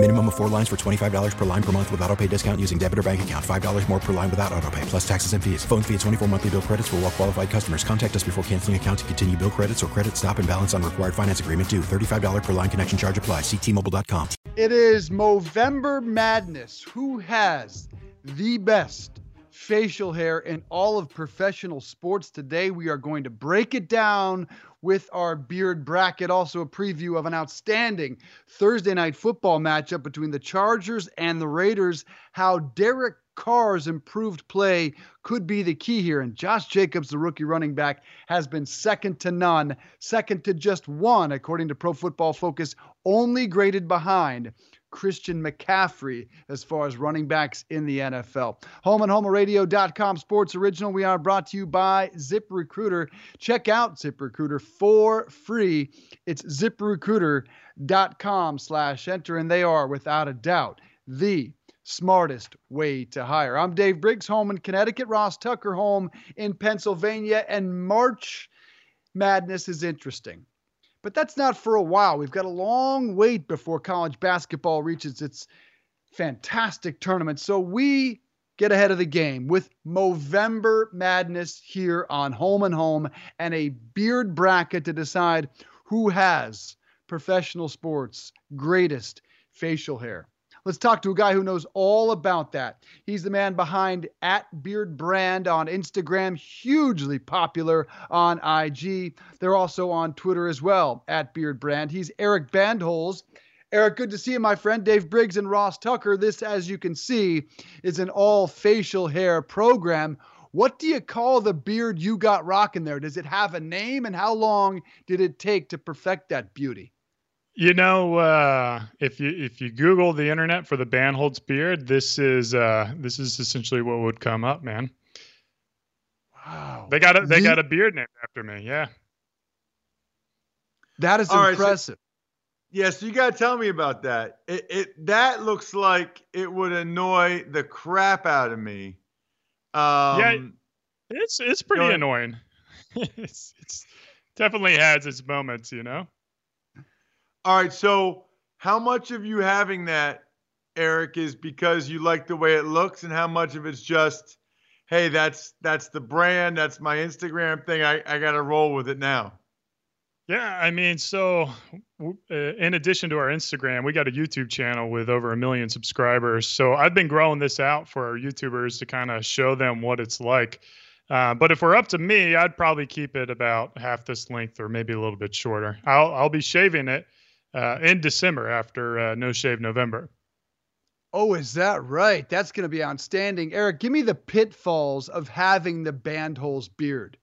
Minimum of four lines for $25 per line per month with auto pay discount using debit or bank account. $5 more per line without auto pay, plus taxes and fees. Phone fee at 24 monthly bill credits for all well qualified customers. Contact us before canceling account to continue bill credits or credit stop and balance on required finance agreement due. $35 per line connection charge apply. Ctmobile.com. It is Movember Madness. Who has the best facial hair in all of professional sports? Today we are going to break it down with our beard bracket. Also, a preview of an outstanding Thursday night football matchup between the Chargers and the Raiders. How Derek Carr's improved play could be the key here. And Josh Jacobs, the rookie running back, has been second to none, second to just one, according to Pro Football Focus, only graded behind Christian McCaffrey as far as running backs in the NFL. Home and HomeRadio.com sports original. We are brought to you by ZipRecruiter. Check out ZipRecruiter for free. It's ZipRecruiter.com slash enter, and they are without a doubt the smartest way to hire. I'm Dave Briggs, home in Connecticut, Ross Tucker, home in Pennsylvania, and March Madness is interesting. But that's not for a while. We've got a long wait before college basketball reaches its fantastic tournament. So we get ahead of the game with Movember Madness here on Home and Home and a beard bracket to decide who has professional sports greatest facial hair. Let's talk to a guy who knows all about that. He's the man behind at Beard Brand on Instagram, hugely popular on IG. They're also on Twitter as well, at Beard Brand. He's Eric Bandholz. Eric, good to see you, my friend. Dave Briggs and Ross Tucker. This, as you can see, is an all facial hair program. What do you call the beard you got rocking there? Does it have a name, and how long did it take to perfect that beauty? You know, uh, if you if you Google the internet for the Bandholz beard, this is uh, this is essentially what would come up, man. Wow, they got a they got a beard named after me. Yeah, that is All impressive. Right, so, yeah, so you got to tell me about that. It, it that looks like it would annoy the crap out of me. Um, yeah, it's it's pretty annoying. it's it's definitely has its moments, you know. All right. So, how much of you having that, Eric, is because you like the way it looks, and how much of it's just, hey, that's that's the brand, that's my Instagram thing. I I got to roll with it now. Yeah, I mean, so uh, in addition to our Instagram, we got a YouTube channel with over a million subscribers. So I've been growing this out for our YouTubers to kind of show them what it's like. Uh, but if we're up to me, I'd probably keep it about half this length or maybe a little bit shorter. I'll I'll be shaving it uh, in December after uh, No Shave November. Oh, is that right? That's going to be outstanding. Eric, give me the pitfalls of having the Bandholz beard.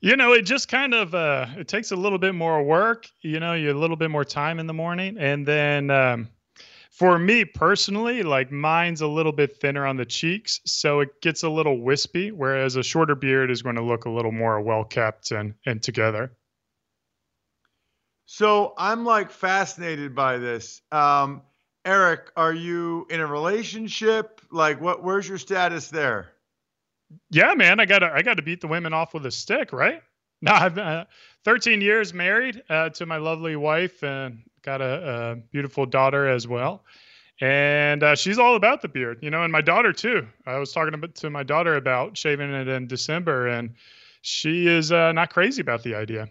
You know, it just kind of uh, it takes a little bit more work. You know, you a little bit more time in the morning, and then um, for me personally, like mine's a little bit thinner on the cheeks, so it gets a little wispy. Whereas a shorter beard is going to look a little more well kept and and together. So I'm like fascinated by this. Um, Eric, are you in a relationship? Like, what? Where's your status there? Yeah, man, I gotta I gotta beat the women off with a stick, right? No, I've been uh, 13 years married uh, to my lovely wife and got a, a beautiful daughter as well. And uh, she's all about the beard, you know, and my daughter too. I was talking to my daughter about shaving it in December, and she is uh, not crazy about the idea.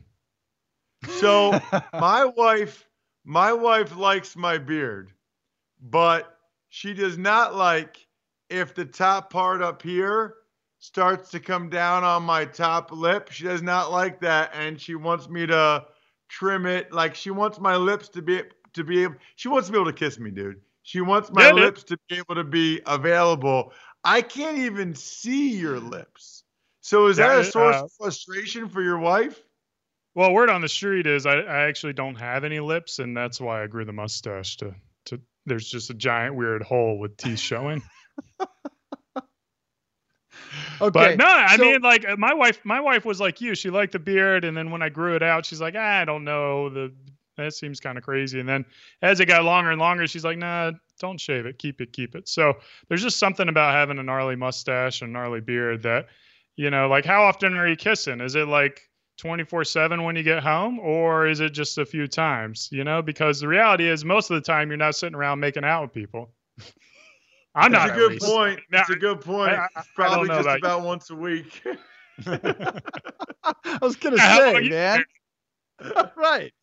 So my wife, my wife likes my beard, but she does not like if the top part up here starts to come down on my top lip. She does not like that, and she wants me to trim it. Like she wants my lips to be to be able. She wants to be able to kiss me, dude. She wants my lips to be able to be available. I can't even see your lips. So is that a source uh, of frustration for your wife? Well, word on the street is I, I actually don't have any lips, and that's why I grew the mustache to to. There's just a giant weird hole with teeth showing. okay. But no, I so, mean, like my wife, my wife was like you. She liked the beard, and then when I grew it out, she's like, ah, I don't know. The that seems kind of crazy. And then as it got longer and longer, she's like, nah, don't shave it, keep it, keep it. So there's just something about having a gnarly mustache and gnarly beard that, you know, like how often are you kissing? Is it like 24 7 when you get home or is it just a few times you know because the reality is most of the time you're not sitting around making out with people i'm not. That's not a good point that's a good point I, I, probably I just about you. once a week i was gonna say man right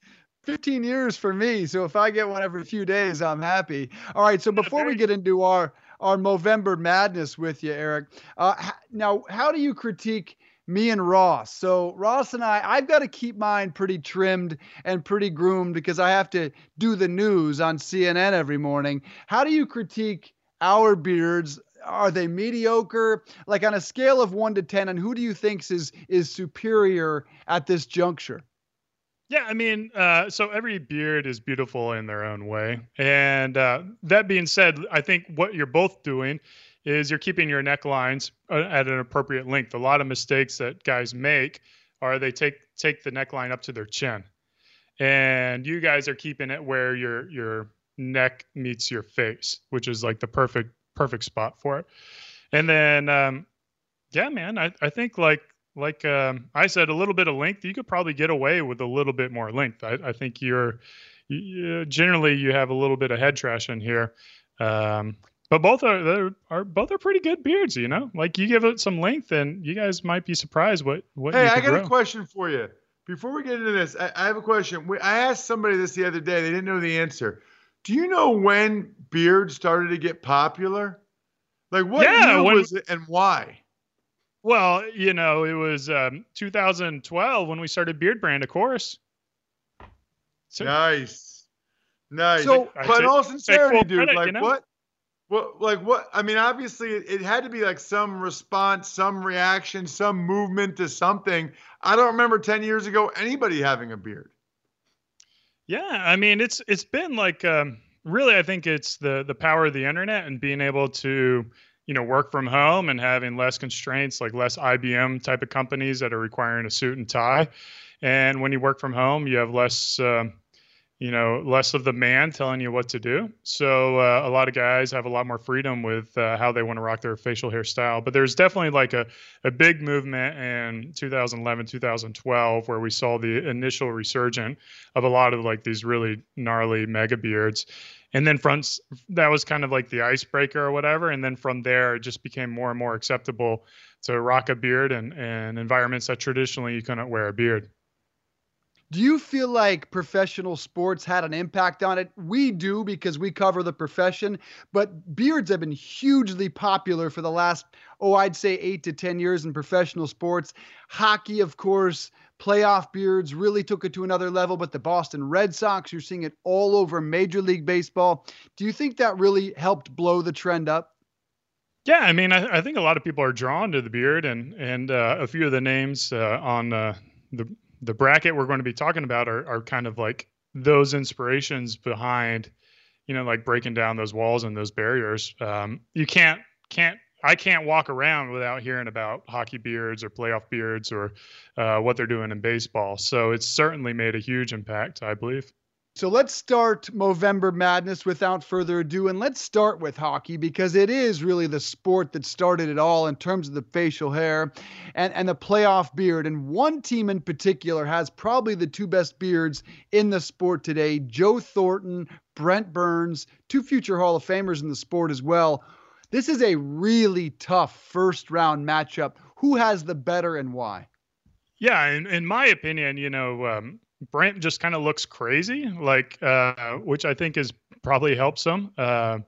15 years for me so if i get one every few days i'm happy all right so before we get into our our Movember madness with you, Eric. Uh, now, how do you critique me and Ross. So Ross and I, I've got to keep mine pretty trimmed and pretty groomed because I have to do the news on CNN every morning. How do you critique our beards? Are they mediocre? Like on a scale of one to ten, and who do you think is is superior at this juncture? Yeah, I mean, uh, so every beard is beautiful in their own way. And uh, that being said, I think what you're both doing is you're keeping your necklines uh, at an appropriate length. A lot of mistakes that guys make are they take take the neckline up to their chin, and you guys are keeping it where your your neck meets your face, which is like the perfect perfect spot for it. And then, um, yeah, man, I I think like like um, I said, a little bit of length, you could probably get away with a little bit more length. I, I think you're you, generally you have a little bit of head trash in here. Um, but both are are both are pretty good beards, you know. Like you give it some length, and you guys might be surprised what what. Hey, I got grow. a question for you. Before we get into this, I, I have a question. I asked somebody this the other day; they didn't know the answer. Do you know when beards started to get popular? Like what yeah, year when, was it, and why? Well, you know, it was um, 2012 when we started Beard Brand, of course. So, nice, nice. So, but in all sincerity, dude, credit, like you know? what? Well, like what? I mean, obviously, it, had to be like some response, some reaction, some movement to something. I don't remember ten years ago anybody having a beard. Yeah, I mean, it's it's been like um, really. I think it's the the power of the internet and being able to you know work from home and having less constraints, like less IBM type of companies that are requiring a suit and tie. And when you work from home, you have less. Uh, you know, less of the man telling you what to do. So uh, a lot of guys have a lot more freedom with uh, how they want to rock their facial hairstyle. But there's definitely like a, a big movement in 2011, 2012, where we saw the initial resurgence of a lot of like these really gnarly mega beards. And then from that was kind of like the icebreaker or whatever. And then from there, it just became more and more acceptable to rock a beard and, and environments that traditionally you couldn't wear a beard. Do you feel like professional sports had an impact on it? We do because we cover the profession, but beards have been hugely popular for the last, oh, I'd say eight to 10 years in professional sports. Hockey, of course, playoff beards really took it to another level, but the Boston Red Sox, you're seeing it all over Major League Baseball. Do you think that really helped blow the trend up? Yeah, I mean, I, I think a lot of people are drawn to the beard, and and uh, a few of the names uh, on uh, the the bracket we're going to be talking about are, are kind of like those inspirations behind, you know, like breaking down those walls and those barriers. Um, you can't can't I can't walk around without hearing about hockey beards or playoff beards or uh, what they're doing in baseball. So it's certainly made a huge impact, I believe. So let's start Movember Madness without further ado. And let's start with hockey because it is really the sport that started it all in terms of the facial hair and, and the playoff beard. And one team in particular has probably the two best beards in the sport today Joe Thornton, Brent Burns, two future Hall of Famers in the sport as well. This is a really tough first round matchup. Who has the better and why? Yeah, in, in my opinion, you know, um, Brent just kind of looks crazy, like uh, which I think is probably helps him. Uh,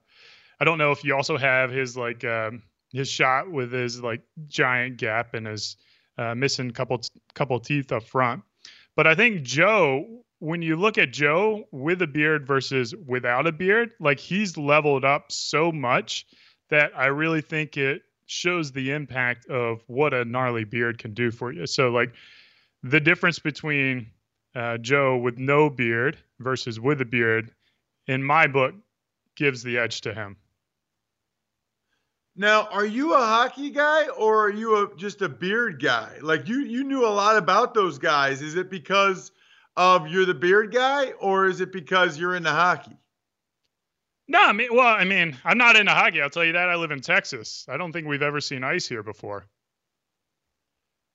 I don't know if you also have his like um, his shot with his like giant gap and his uh, missing couple couple teeth up front. But I think Joe, when you look at Joe with a beard versus without a beard, like he's leveled up so much that I really think it shows the impact of what a gnarly beard can do for you. So like the difference between uh, Joe with no beard versus with a beard, in my book, gives the edge to him. Now, are you a hockey guy or are you a, just a beard guy? Like you, you knew a lot about those guys. Is it because of you're the beard guy, or is it because you're into hockey? No, I mean, well, I mean, I'm not into hockey. I'll tell you that. I live in Texas. I don't think we've ever seen ice here before.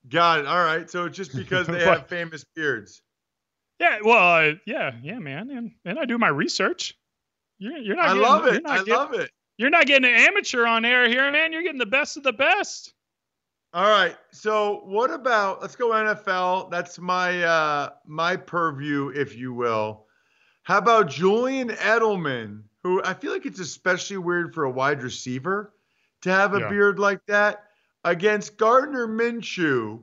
Got it. All right. So it's just because they have famous beards. Yeah. Well, uh, yeah, yeah, man, and and I do my research. You're, you're not. I getting, love it. I getting- love it. You're not getting an amateur on air here, man. You're getting the best of the best. All right. So what about let's go NFL. That's my uh my purview, if you will. How about Julian Edelman, who I feel like it's especially weird for a wide receiver to have a Yeah. beard like that, against Gardner Minshew,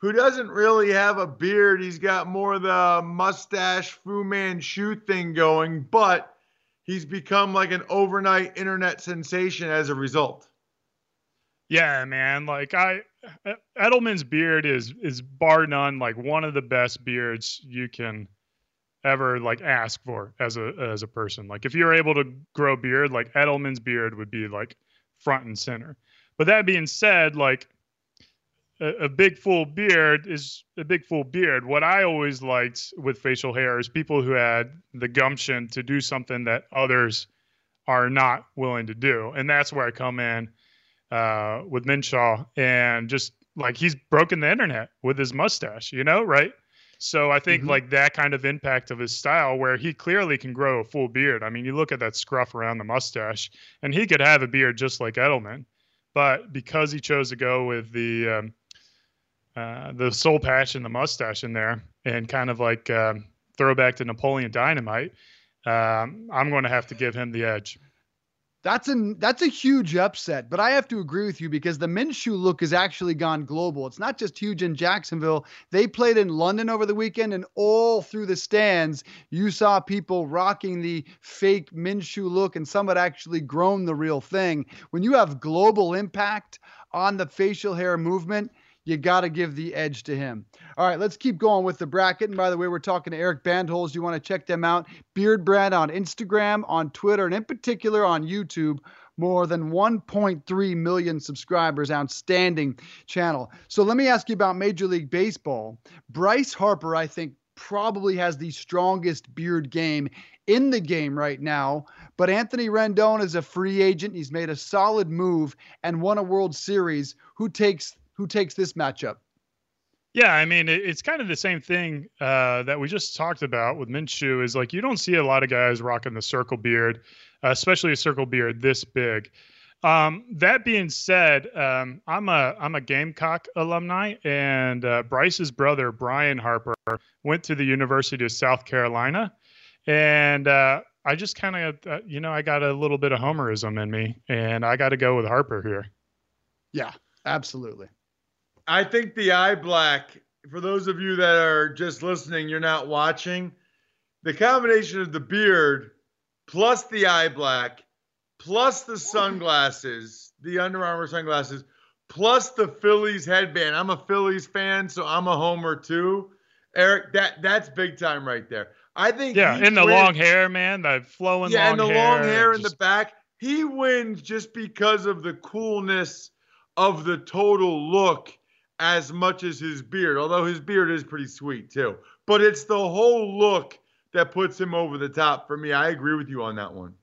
who doesn't really have a beard. He's got more of the mustache Fu Manchu thing going, but he's become like an overnight internet sensation as a result. Yeah, man. Like I, Edelman's beard is is bar none like one of the best beards you can ever like ask for as a as a person. Like if you're able to grow beard, like Edelman's beard would be like front and center. But that being said, like a, a big full beard is a big full beard. What I always liked with facial hair is people who had the gumption to do something that others are not willing to do, and that's where I come in uh, with Minshew, and just like he's broken the internet with his mustache, you know, right? So I think Mhm. like that kind of impact of his style, where he clearly can grow a full beard. I mean, you look at that scruff around the mustache, and he could have a beard just like Edelman, but because he chose to go with the um, uh, the soul patch and the mustache in there, and kind of like um, throwback to Napoleon Dynamite, um, I'm going to have to give him the edge. That's an that's a huge upset, but I have to agree with you because the Minshew look has actually gone global. It's not just huge in Jacksonville. They played in London over the weekend, and all through the stands, you saw people rocking the fake Minshew look, and some had actually grown the real thing. When you have global impact on the facial hair movement, you got to give the edge to him. All right, let's keep going with the bracket. And by the way, we're talking to Eric Bandholz. You want to check them out. Beard Brand on Instagram, on Twitter, and in particular on YouTube. More than 1.3 million subscribers. Outstanding channel. So let me ask you about Major League Baseball. Bryce Harper, I think, probably has the strongest beard game in the game right now. But Anthony Rendon is a free agent. He's made a solid move and won a World Series. Who takes who takes this matchup? Yeah, I mean, it's kind of the same thing uh, that we just talked about with Minshew. Is like you don't see a lot of guys rocking the circle beard, uh, especially a circle beard this big. Um, that being said, um, I'm a I'm a Gamecock alumni, and uh, Bryce's brother Brian Harper went to the University of South Carolina, and uh, I just kind of uh, you know I got a little bit of homerism in me, and I got to go with Harper here. Yeah, absolutely. I think the eye black, for those of you that are just listening, you're not watching, the combination of the beard plus the eye black plus the sunglasses, the Under Armour sunglasses, plus the Phillies headband. I'm a Phillies fan, so I'm a homer too. Eric, that that's big time right there. I think Yeah, in the wins- long hair, man, the flowing yeah, and the hair, long hair in the back. He wins just because of the coolness of the total look as much as his beard, although his beard is pretty sweet too. But it's the whole look that puts him over the top for me. I agree with you on that one.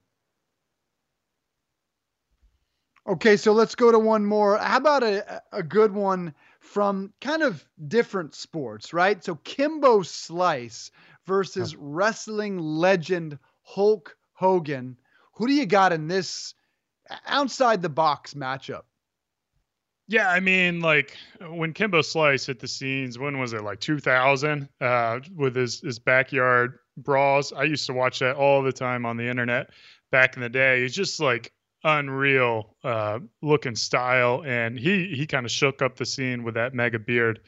Okay, so let's go to one more. How about a, a good one from kind of different sports, right? So Kimbo Slice versus wrestling legend Hulk Hogan. Who do you got in this outside the box matchup? Yeah, I mean, like when Kimbo Slice hit the scenes, when was it? Like 2000, uh, with his his backyard brawls. I used to watch that all the time on the internet back in the day. He's just like unreal uh, looking style, and he he kind of shook up the scene with that mega beard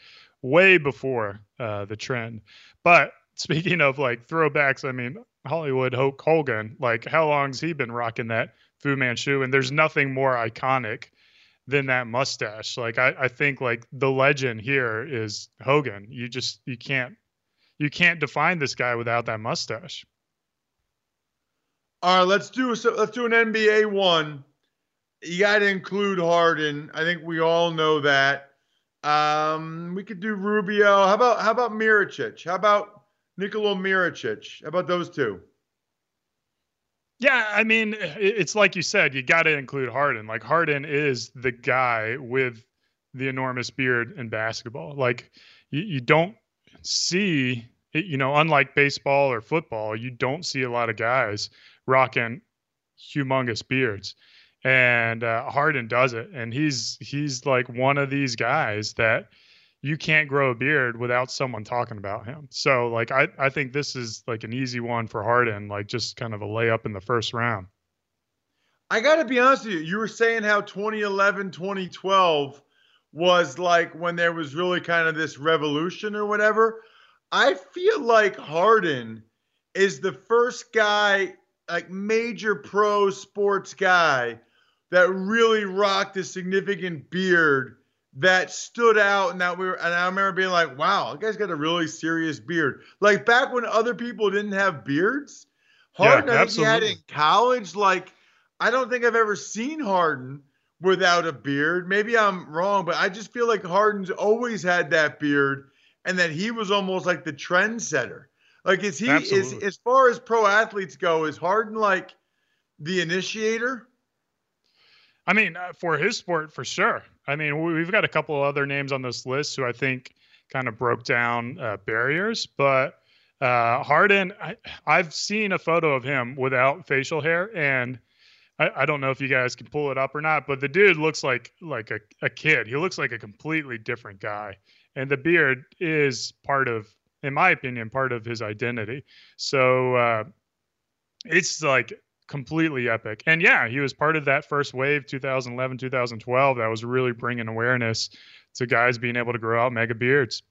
way before uh, the trend. But speaking of like throwbacks, I mean Hollywood Hulk Hogan. Like how long's he been rocking that Fu Manchu? And there's nothing more iconic than that mustache. Like I, I think like the legend here is Hogan. You just you can't you can't define this guy without that mustache. All right, let's do so. Let's do an NBA one. You got to include Harden. I think we all know that. Um, we could do Rubio. How about how about Miricic? How about Nikola Mirotic. How about those two? Yeah, I mean, it's like you said, you got to include Harden. Like Harden is the guy with the enormous beard in basketball. Like you, you don't see, you know, unlike baseball or football, you don't see a lot of guys rocking humongous beards. And uh, Harden does it, and he's he's like one of these guys that you can't grow a beard without someone talking about him. So like I I think this is like an easy one for Harden, like just kind of a layup in the first round. I got to be honest with you. You were saying how 2011, 2012 was like when there was really kind of this revolution or whatever. I feel like Harden is the first guy, like major pro sports guy, that really rocked a significant beard that stood out and that we were and I remember being like, wow, that guy's got a really serious beard. Like back when other people didn't have beards. Harden, yeah, I think he had in college. Like, I don't think I've ever seen Harden without a beard. Maybe I'm wrong, but I just feel like Harden's always had that beard and that he was almost like the trendsetter. Like is he Absolutely. is as far as pro athletes go, is Harden like the initiator? I mean, uh, for his sport, for sure. I mean, we've got a couple other names on this list who I think kind of broke down uh, barriers, but uh, Harden, I, have seen a photo of him without facial hair, and I, I, don't know if you guys can pull it up or not, but the dude looks like like a, a kid. He looks like a completely different guy, and the beard is part of, in my opinion, part of his identity. So uh, it's like completely epic. And yeah, he was part of that first wave 2011, 2012 that was really bringing awareness to guys being able to grow out mega beards.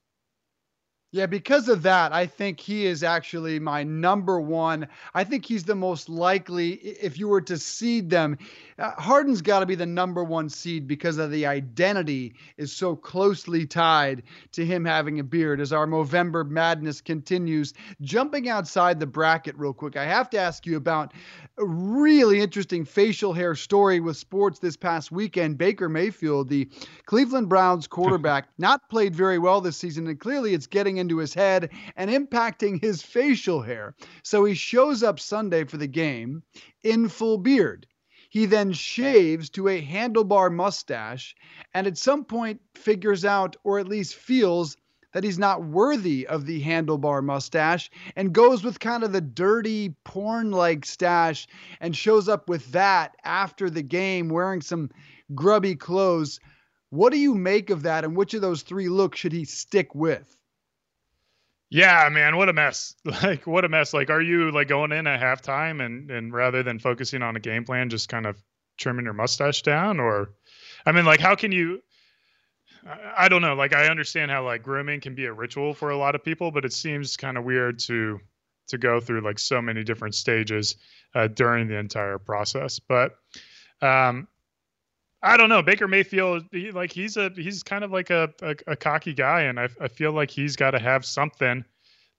Yeah, because of that, I think he is actually my number one. I think he's the most likely, if you were to seed them, uh, Harden's got to be the number one seed because of the identity is so closely tied to him having a beard. As our Movember madness continues, jumping outside the bracket real quick, I have to ask you about a really interesting facial hair story with sports this past weekend. Baker Mayfield, the Cleveland Browns quarterback, not played very well this season, and clearly it's getting into his head and impacting his facial hair. So he shows up Sunday for the game in full beard. He then shaves to a handlebar mustache and at some point figures out, or at least feels, that he's not worthy of the handlebar mustache and goes with kind of the dirty porn like stash and shows up with that after the game wearing some grubby clothes. What do you make of that and which of those three looks should he stick with? Yeah, man, what a mess. Like what a mess. Like are you like going in at halftime and and rather than focusing on a game plan just kind of trimming your mustache down or I mean like how can you I, I don't know. Like I understand how like grooming can be a ritual for a lot of people, but it seems kind of weird to to go through like so many different stages uh, during the entire process. But um I don't know. Baker Mayfield, he, like he's a he's kind of like a a, a cocky guy, and I I feel like he's got to have something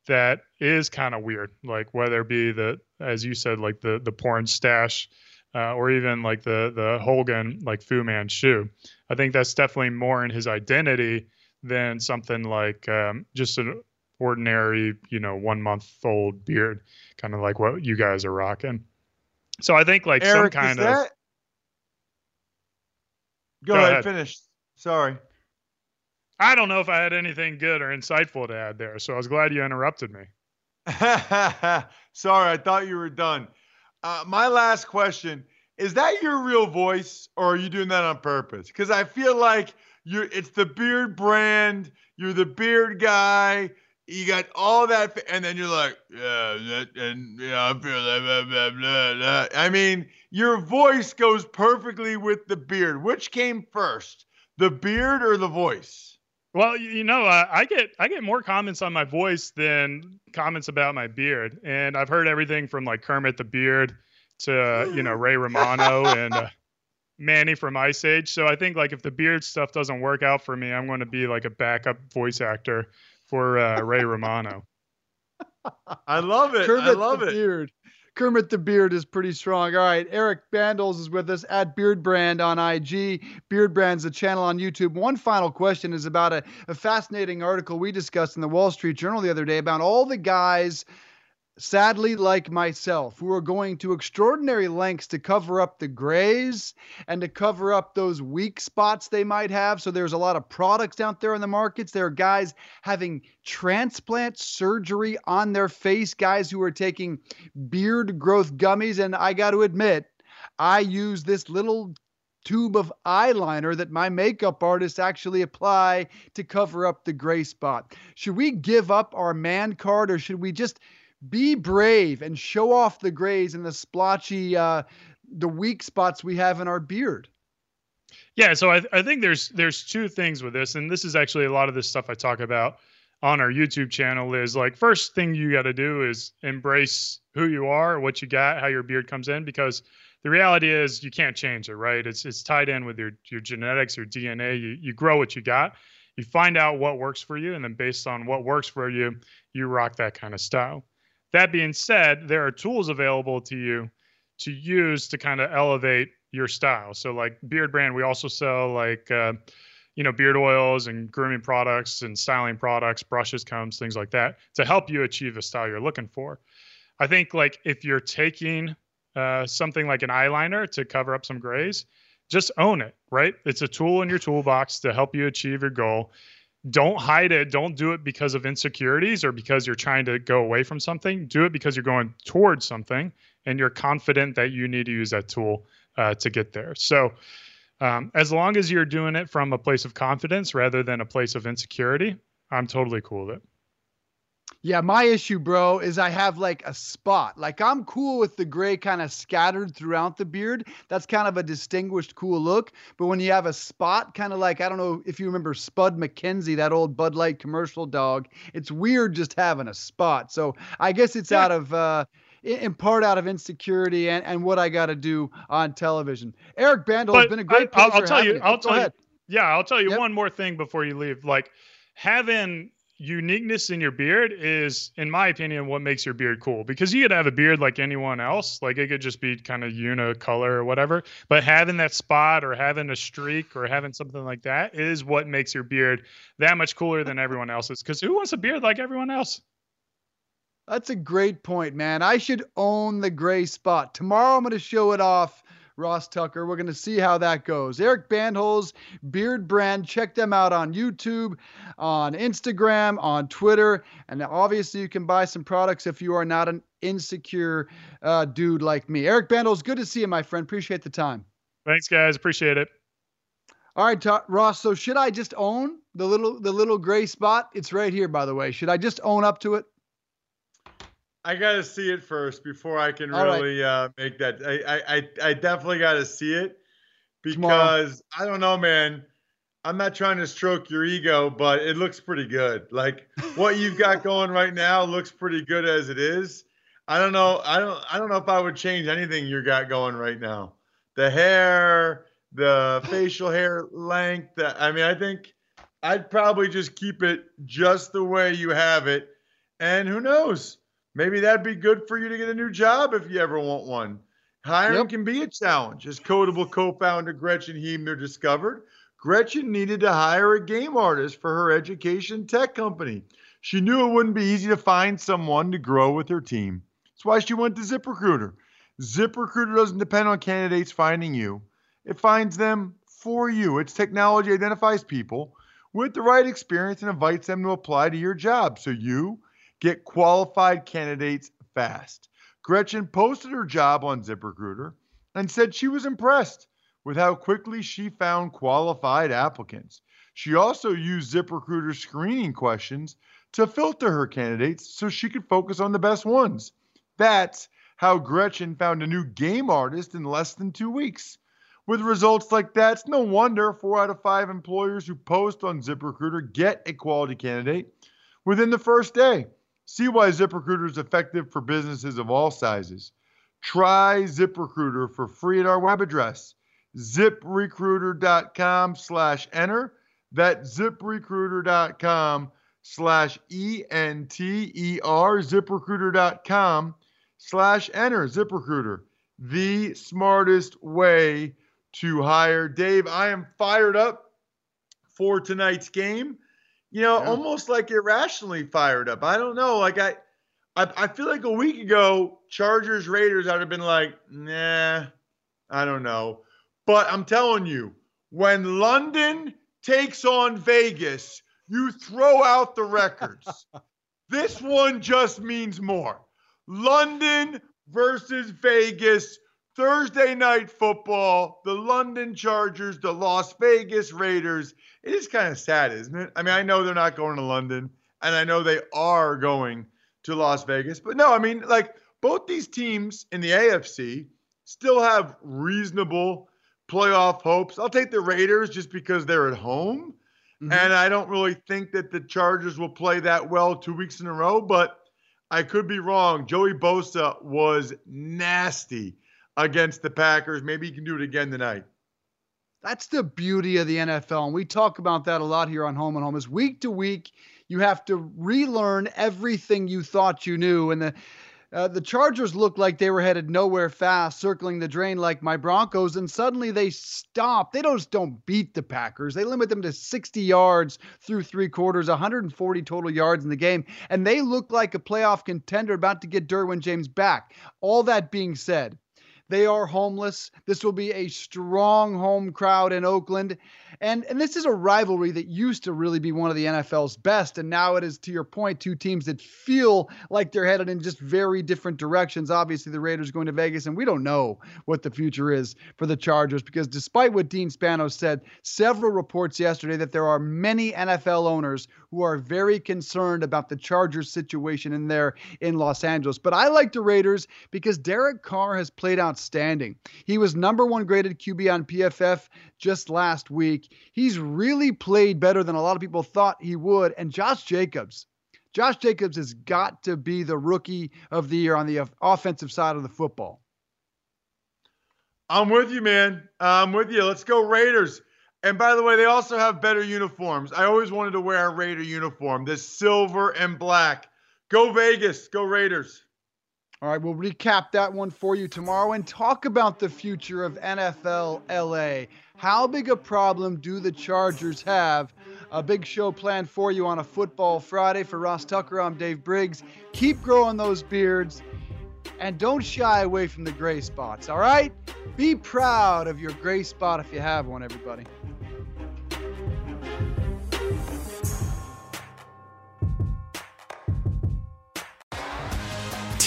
that is kind of weird, like whether it be the as you said, like the the porn stash, uh, or even like the the Hogan like Fu Manchu. I think that's definitely more in his identity than something like um, just an ordinary, you know, one month old beard, kind of like what you guys are rocking. So I think like Eric, some kind of that, Go, Go ahead, ahead, finish. Sorry. I don't know if I had anything good or insightful to add there, so I was glad you interrupted me. Sorry, I thought you were done. Uh, my last question is that your real voice, or are you doing that on purpose? Because I feel like you're it's the beard brand, you're the beard guy, you got all that, and then you're like, yeah, that, and yeah, I feel like blah, blah, blah, blah. I mean, your voice goes perfectly with the beard. Which came first, the beard or the voice? Well, you know, uh, I get I get more comments on my voice than comments about my beard, and I've heard everything from like Kermit the Beard to you know Ray Romano and uh, Manny from Ice Age. So I think like if the beard stuff doesn't work out for me, I'm going to be like a backup voice actor for uh, Ray Romano. I love it. Kermit I love it. Beard. Kermit the Beard is pretty strong. All right, Eric Bandholz is with us at Beard Brand on IG. Beard Brand's a channel on YouTube. One final question is about a, a fascinating article we discussed in the Wall Street Journal the other day about all the guys sadly, like myself, who are going to extraordinary lengths to cover up the grays and to cover up those weak spots they might have. So there's a lot of products out there in the markets. There are guys having transplant surgery on their face, guys who are taking beard growth gummies. And I got to admit, I use this little tube of eyeliner that my makeup artists actually apply to cover up the gray spot. Should we give up our man card or should we just be brave and show off the grays and the splotchy, uh, the weak spots we have in our beard. Yeah, so I, I think there's there's two things with this, and this is actually a lot of this stuff I talk about on our YouTube channel. Is like first thing you got to do is embrace who you are, what you got, how your beard comes in, because the reality is you can't change it, right? It's it's tied in with your your genetics, your DNA. You you grow what you got. You find out what works for you, and then based on what works for you, you rock that kind of style. That being said, there are tools available to you to use to kind of elevate your style. So, like Beard Brand, we also sell like, uh, you know, beard oils and grooming products and styling products, brushes, combs, things like that to help you achieve the style you're looking for. I think like if you're taking uh, something like an eyeliner to cover up some grays, just own it, right? It's a tool in your toolbox to help you achieve your goal don't hide it. Don't do it because of insecurities or because you're trying to go away from something. Do it because you're going towards something and you're confident that you need to use that tool uh, to get there. So, um, as long as you're doing it from a place of confidence rather than a place of insecurity, I'm totally cool with it. Yeah, my issue, bro, is I have like a spot. Like I'm cool with the gray kind of scattered throughout the beard. That's kind of a distinguished, cool look. But when you have a spot, kind of like I don't know if you remember Spud MacKenzie, that old Bud Light commercial dog. It's weird just having a spot. So I guess it's yeah. out of uh in part out of insecurity and, and what I got to do on television. Eric Bandholz has been a great. I, will tell you. I'll tell you. Yeah, I'll tell you yep. one more thing before you leave. Like having uniqueness in your beard is, in my opinion, what makes your beard cool. Because you could have a beard like anyone else, like it could just be kind of unicolor or whatever. But having that spot or having a streak or having something like that is what makes your beard that much cooler than everyone else's. Because who wants a beard like everyone else? That's a great point, man. I should own the gray spot. Tomorrow I'm going to show it off Ross Tucker. We're going to see how that goes. Eric Bandholz, Beard Brand. Check them out on YouTube, on Instagram, on Twitter. And obviously, you can buy some products if you are not an insecure uh, dude like me. Eric Bandholz, good to see you, my friend. Appreciate the time. Thanks, guys. Appreciate it. All right, Ross. So should I just own the little the little gray spot? It's right here, by the way. Should I just own up to it? I gotta see it first before I can really right. uh, make that. I, I I definitely gotta see it because Tomorrow. I don't know, man. I'm not trying to stroke your ego, but it looks pretty good. Like what you've got going right now looks pretty good as it is. I don't know. I don't. I don't know if I would change anything you got going right now. The hair, the facial hair length. The, I mean, I think I'd probably just keep it just the way you have it. And who knows? Maybe that'd be good for you to get a new job if you ever want one. Hiring yep. can be a challenge. As Kodable co founder Gretchen Huebner discovered, Gretchen needed to hire a game artist for her education tech company. She knew it wouldn't be easy to find someone to grow with her team. That's why she went to ZipRecruiter. ZipRecruiter doesn't depend on candidates finding you, it finds them for you. Its technology identifies people with the right experience and invites them to apply to your job so you Get qualified candidates fast. Gretchen posted her job on ZipRecruiter and said she was impressed with how quickly she found qualified applicants. She also used ZipRecruiter screening questions to filter her candidates so she could focus on the best ones. That's how Gretchen found a new game artist in less than two weeks. With results like that, it's no wonder four out of five employers who post on ZipRecruiter get a quality candidate within the first day. See why ZipRecruiter is effective for businesses of all sizes. Try ZipRecruiter for free at our web address, ziprecruiter.com slash enter. That's ziprecruiter.com slash E-N-T-E-R, ziprecruiter.com slash enter ZipRecruiter. The smartest way to hire. Dave, I am fired up for tonight's game. You know, yeah. almost like irrationally fired up. I don't know. Like I, I, I feel like a week ago, Chargers Raiders, I'd have been like, nah, I don't know. But I'm telling you, when London takes on Vegas, you throw out the records. this one just means more. London versus Vegas, Thursday night football, the London Chargers, the Las Vegas Raiders. It is kind of sad, isn't it? I mean, I know they're not going to London, and I know they are going to Las Vegas, but no, I mean, like both these teams in the AFC still have reasonable playoff hopes. I'll take the Raiders just because they're at home. Mm-hmm. And I don't really think that the Chargers will play that well two weeks in a row, but I could be wrong. Joey Bosa was nasty against the Packers. Maybe he can do it again tonight. That's the beauty of the NFL. And we talk about that a lot here on Home and Home is week to week, you have to relearn everything you thought you knew. And the uh, the Chargers looked like they were headed nowhere fast, circling the drain like my Broncos, and suddenly they stop. They don't don't beat the Packers. They limit them to 60 yards through three quarters, 140 total yards in the game, and they look like a playoff contender about to get Derwin James back. All that being said, they are homeless. This will be a strong home crowd in Oakland. And, and this is a rivalry that used to really be one of the NFL's best. And now it is, to your point, two teams that feel like they're headed in just very different directions. Obviously, the Raiders going to Vegas, and we don't know what the future is for the Chargers because despite what Dean Spanos said, several reports yesterday that there are many NFL owners who are very concerned about the Chargers situation in there in Los Angeles. But I like the Raiders because Derek Carr has played out outstanding. He was number one graded QB on PFF just last week. He's really played better than a lot of people thought he would. And Josh Jacobs, Josh Jacobs has got to be the rookie of the year on the offensive side of the football. I'm with you, man. I'm with you. Let's go Raiders. And by the way, they also have better uniforms. I always wanted to wear a Raider uniform, this silver and black. Go Vegas. Go Raiders. All right, we'll recap that one for you tomorrow and talk about the future of NFL LA. How big a problem do the Chargers have? A big show planned for you on a football Friday. For Ross Tucker, I'm Dave Briggs. Keep growing those beards and don't shy away from the gray spots, all right? Be proud of your gray spot if you have one, everybody.